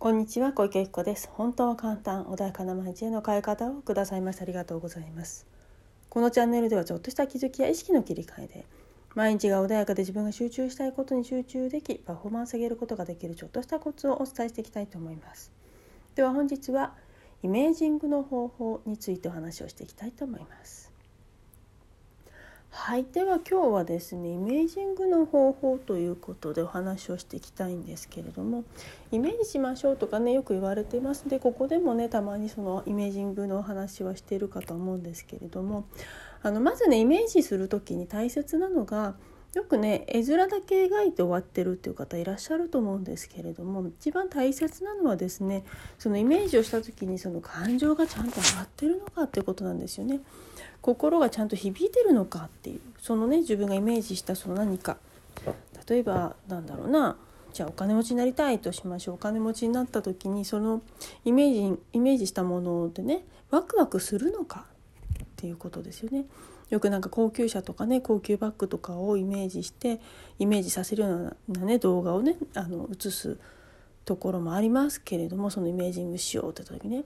こんにちは小池子です。本当は簡単穏やかな毎日への変え方をくださいましてありがとうございます。このチャンネルではちょっとした気づきや意識の切り替えで毎日が穏やかで自分が集中したいことに集中できパフォーマンス上げることができるちょっとしたコツをお伝えしていきたいと思います。では本日はイメージングの方法についてお話をしていきたいと思います。はいでは今日はですねイメージングの方法ということでお話をしていきたいんですけれどもイメージしましょうとかねよく言われていますでここでもねたまにそのイメージングのお話はしているかと思うんですけれどもあのまずねイメージする時に大切なのがよくね絵面だけ描いて終わってるっていう方いらっしゃると思うんですけれども一番大切なのはですねそのイメージをした時にその感情がちゃんと上がってるのかっていうことなんですよね。心がちゃんと響いてるのかっていうそのね自分がイメージしたその何か。例えばなんだろうな。じゃあお金持ちになりたいとしましょう。お金持ちになった時にそのイメージイメージしたものでねワクワクするのかっていうことですよね。よくなんか高級車とかね高級バッグとかをイメージしてイメージさせるようなね動画をねあの映すところもありますけれどもそのイメージングしようって時ね。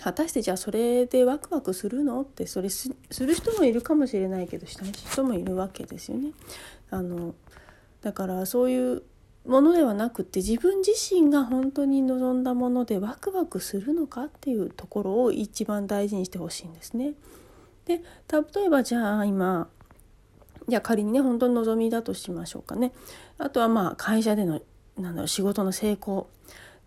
果たしてじゃあそれでワクワクするの？ってそれする人もいるかもしれないけどしない人もいるわけですよね。あのだからそういうものではなくて自分自身が本当に望んだものでワクワクするのかっていうところを一番大事にしてほしいんですね。で例えばじゃあ今じゃあ仮にね本当に望みだとしましょうかね。あとはまあ会社でのなんだろう仕事の成功。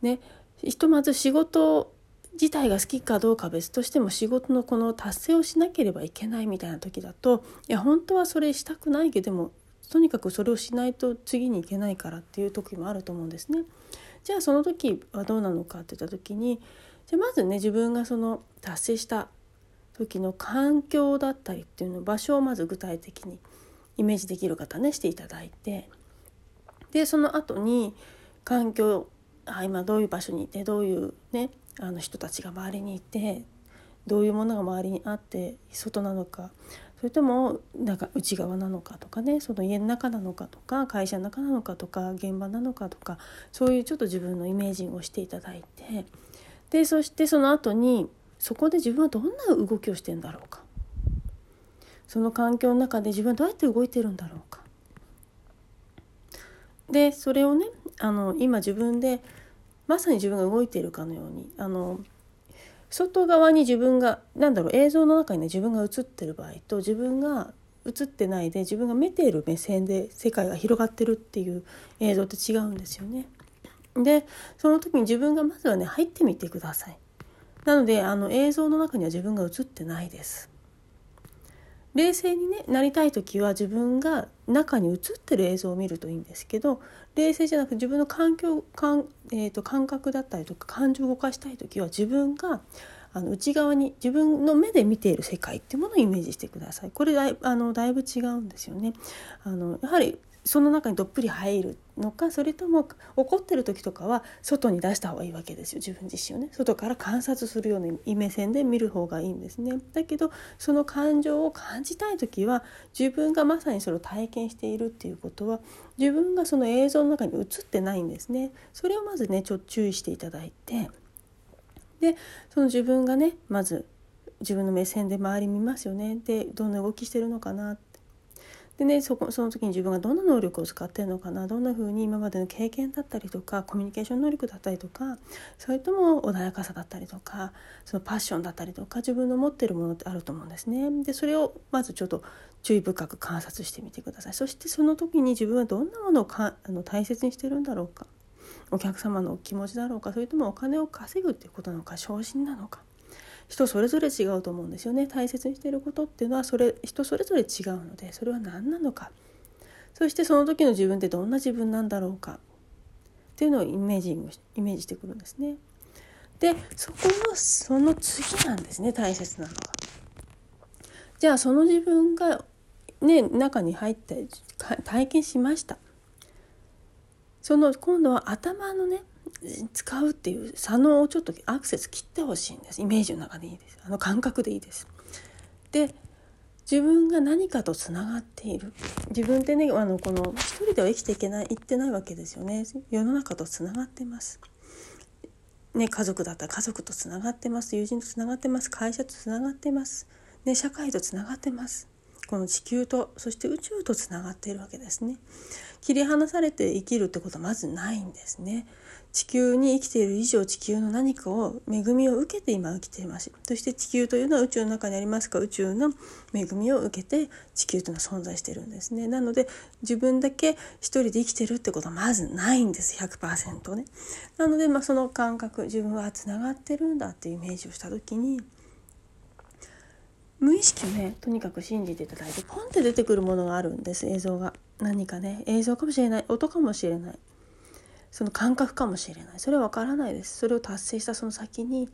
ねひとまず仕事自体が好きかどうか別としても仕事のこの達成をしなければいけないみたいな時だといや本当はそれしたくないけどもとにかくそれをしないと次に行けないからっていう時もあると思うんですね。じゃあその時はどうなのかって言った時にじゃまずね自分がその達成した時の環境だったりっていうの場所をまず具体的にイメージできる方ねしていただいてでその後に環境あ今どういう場所にいてどういうねあの人たちが周りにいてどういうものが周りにあって外なのかそれともなんか内側なのかとかねその家の中なのかとか会社の中なのかとか現場なのかとかそういうちょっと自分のイメージをしていただいてでそしてその後にそこで自分はどんな動きをしてんだろうか。その環境の中で自分はどうやって動いてるんだろうか。でそれをねあの今自分でまさに自分が動いているかのようにあの外側に自分が何だろう映像の中にね自分が映ってる場合と自分が映ってないで自分が見ている目線で世界が広がってるっていう映像って違うんですよね。でその時に自分がまずはね入ってみてください。なのであの映像の中には自分が映ってないです。冷静に、ね、なりたい時は自分が中に映ってる映像を見るといいんですけど冷静じゃなくて自分の環境感,、えーと、感覚だったりとか感情を動かしたい時は自分があの内側に自分の目で見ている世界っていうものをイメージしてください。これだいあのだいぶ違うんですよね。あのやはりその中にどっぷり入るのかそれとも怒ってる時とかは外に出した方がいいわけですよ。自分自身をね。外から観察するような目線で見る方がいいんですね。だけどその感情を感じたい時は自分がまさにそれを体験しているっていうことは自分がその映像の中に映ってないんですね。それをまずねちょっと注意していただいてでその自分がねまず自分の目線で周り見ますよね。でどんな動きしてるのかなでねそこその時に自分がどんな能力を使ってるのかなどんな風に今までの経験だったりとかコミュニケーション能力だったりとかそれとも穏やかさだったりとかそのパッションだったりとか自分の持ってるものってあると思うんですね。でそれをまずちょっと注意深く観察してみてください。そしてその時に自分はどんなものをかあの大切にしてるんだろうかお客様の気持ちだろうかそれともお金を稼ぐっていうことなのか昇進なのか人それぞれ違うと思うんですよね大切にしていることっていうのはそれ人それぞれ違うのでそれは何なのかそしてその時の自分ってどんな自分なんだろうかっていうのをイメージイメージしてくるんですね。でそこのその次なんですね大切なのは。じゃあその自分がね中に入って体験しました。その今度は頭のね使うっていう左脳をちょっとアクセス切ってほしいんです。イメージの中でいいです。あの感覚でいいです。で自分が何かとつながっている。自分ってねあのこの一人では生きていけないいってないわけですよね。世の中とつながってます。ね、家族だったら家族とつながってます。友人とつながってます。会社とつながってます、ね、社会とつながってます。この地球とそして宇宙とつながっているわけですね。切り離されて生きるってことはまずないんですね。地球に生きている以上地球の何かを恵みを受けて今生きています。そして地球というのは宇宙の中にありますか宇宙の恵みを受けて地球というのは存在しているんですね。なので自分だけ一人で生きてるってことはまずないんです。100%ね。なのでまあその感覚自分はつながってるんだっていうイメージをした時に無意識をねとにかく信じていただいてポンって出てくるものがあるんです。映像が。何かね。映像かもしれない。音かもしれない。その感覚かもしれない。それは分からないです。それを達成したその先に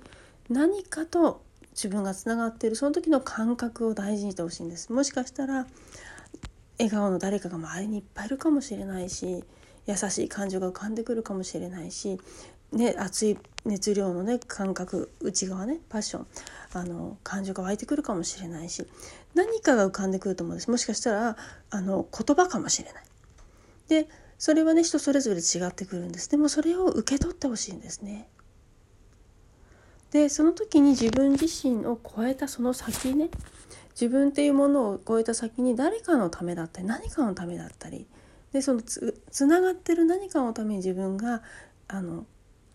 何かと自分がつながっている。その時の感覚を大事にしてほしいんです。もしかしたら笑顔の誰かが周りにいっぱいいるかもしれないし優しい感情が浮かんでくるかもしれないし、ね、熱い熱量のね感覚内側ねパッションあの感情が湧いてくるかもしれないし何かが浮かんでくると思うんです。もしかしたらあの言葉かもしれない。でそれはね人それぞれ違ってくるんですでもそれを受け取ってほしいんですね。でその時に自分自身を超えたその先ね自分っていうものを超えた先に誰かのためだったり何かのためだったりでそのつつながってる何かのために自分があの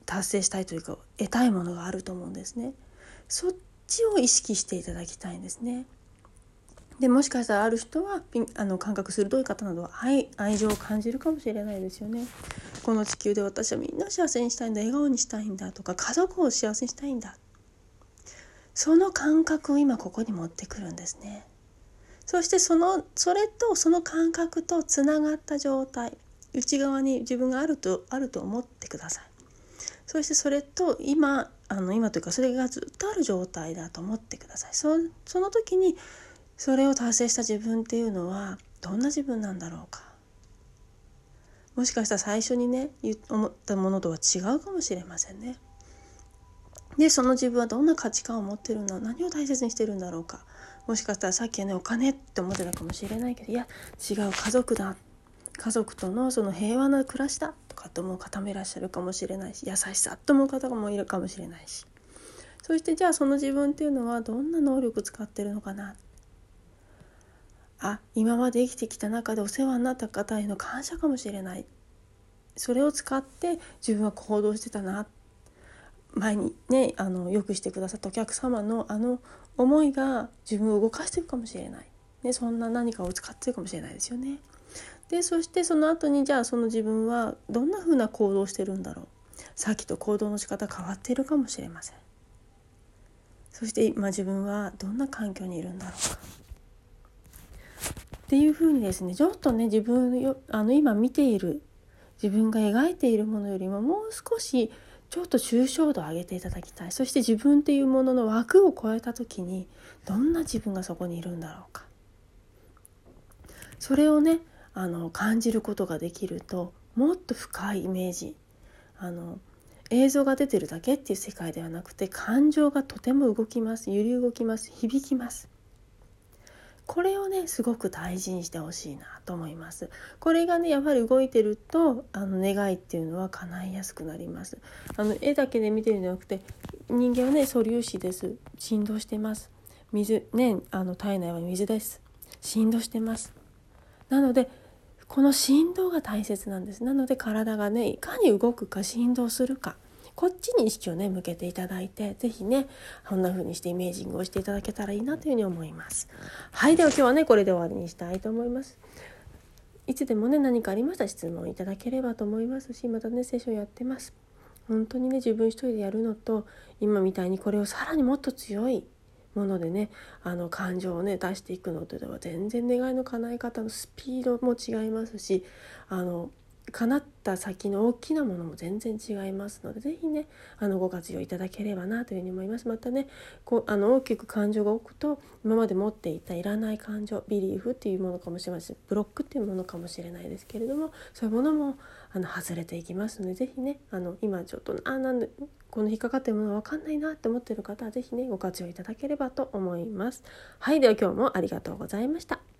達成したいというか得たいものがあると思うんですね。そっちを意識していただきたいんですね。でもしかしたらある人はあの感覚鋭い方などは愛愛情を感じるかもしれないですよね。この地球で私はみんな幸せにしたいんだ笑顔にしたいんだとか家族を幸せにしたいんだその感覚を今ここに持ってくるんですね。そしてそのそれとその感覚とつながった状態内側に自分があるとあると思ってください。そしてそれと今あの今というかそれがずっとある状態だと思ってください。そその時にそれを達成した自分っていうのはどんな自分なんだろうか。もしかしたら最初にね思ったものとは違うかもしれませんね。でその自分はどんな価値観を持ってるの何を大切にしてるんだろうか。もしかしたらさっきはねお金って思ってたかもしれないけどいや違う家族だ。家族とのその平和な暮らしだ。とかと思う方もいらっしゃるかもしれないし優しさと思う方もいるかもしれないし。そしてじゃあその自分っていうのはどんな能力使ってるのかな。あ今まで生きてきた中でお世話になった方への感謝かもしれない。それを使って自分は行動してたな。前にねあのよくしてくださったお客様のあの思いが自分を動かしてるかもしれない、ね、そんな何かを使ってるかもしれないですよね。でそしてその後にじゃあその自分はどんな風な行動をしてるんだろう。さっきと行動の仕方変わってるかもしれません。そして今自分はどんな環境にいるんだろう。かっていうふうにですねちょっとね自分よあの今見ている自分が描いているものよりももう少しちょっと抽象度を上げていただきたい。そして自分っていうものの枠を超えた時にどんな自分がそこにいるんだろうか。それをねあの感じることができるともっと深いイメージあの映像が出てるだけっていう世界ではなくて感情がとても動きます揺り動きます響きます。これをねすごく大事にしてほしいなと思います。これがねやっぱり動いてるとあの願いっていうのは叶いやすくなります。あの絵だけで見てるんじゃなくて人間はね素粒子です。振動してます。水ねあの体内は水です。振動してます。なのでこの振動が大切なんです。なので体がねいかに動くか振動するか。こっちに意識をね向けていただいて是非ねこんな風にしてイメージングをしていただけたらいいなというふうに思います。はいでは今日はねこれで終わりにしたいと思います。いつでもね何かありましたら質問いただければと思いますしまたねセッションやってます。本当にね自分一人でやるのと今みたいにこれをさらにもっと強いものでねあの感情をね出していくのとでは全然願いの叶え方のスピードも違いますしあの叶った先の大きなものも全然違いますので是非ねあのご活用いただければなというふうに思いますまたねこうあの大きく感情が置くと今まで持っていたいらない感情ビリーフっていうものかもしれませんブロックっていうものかもしれないですけれどもそういうものもあの外れていきますので是非ねあの今ちょっとあなんでこの引っかかってるもの分かんないなって思ってる方は是非ねご活用いただければと思います。はいでは今日もありがとうございました。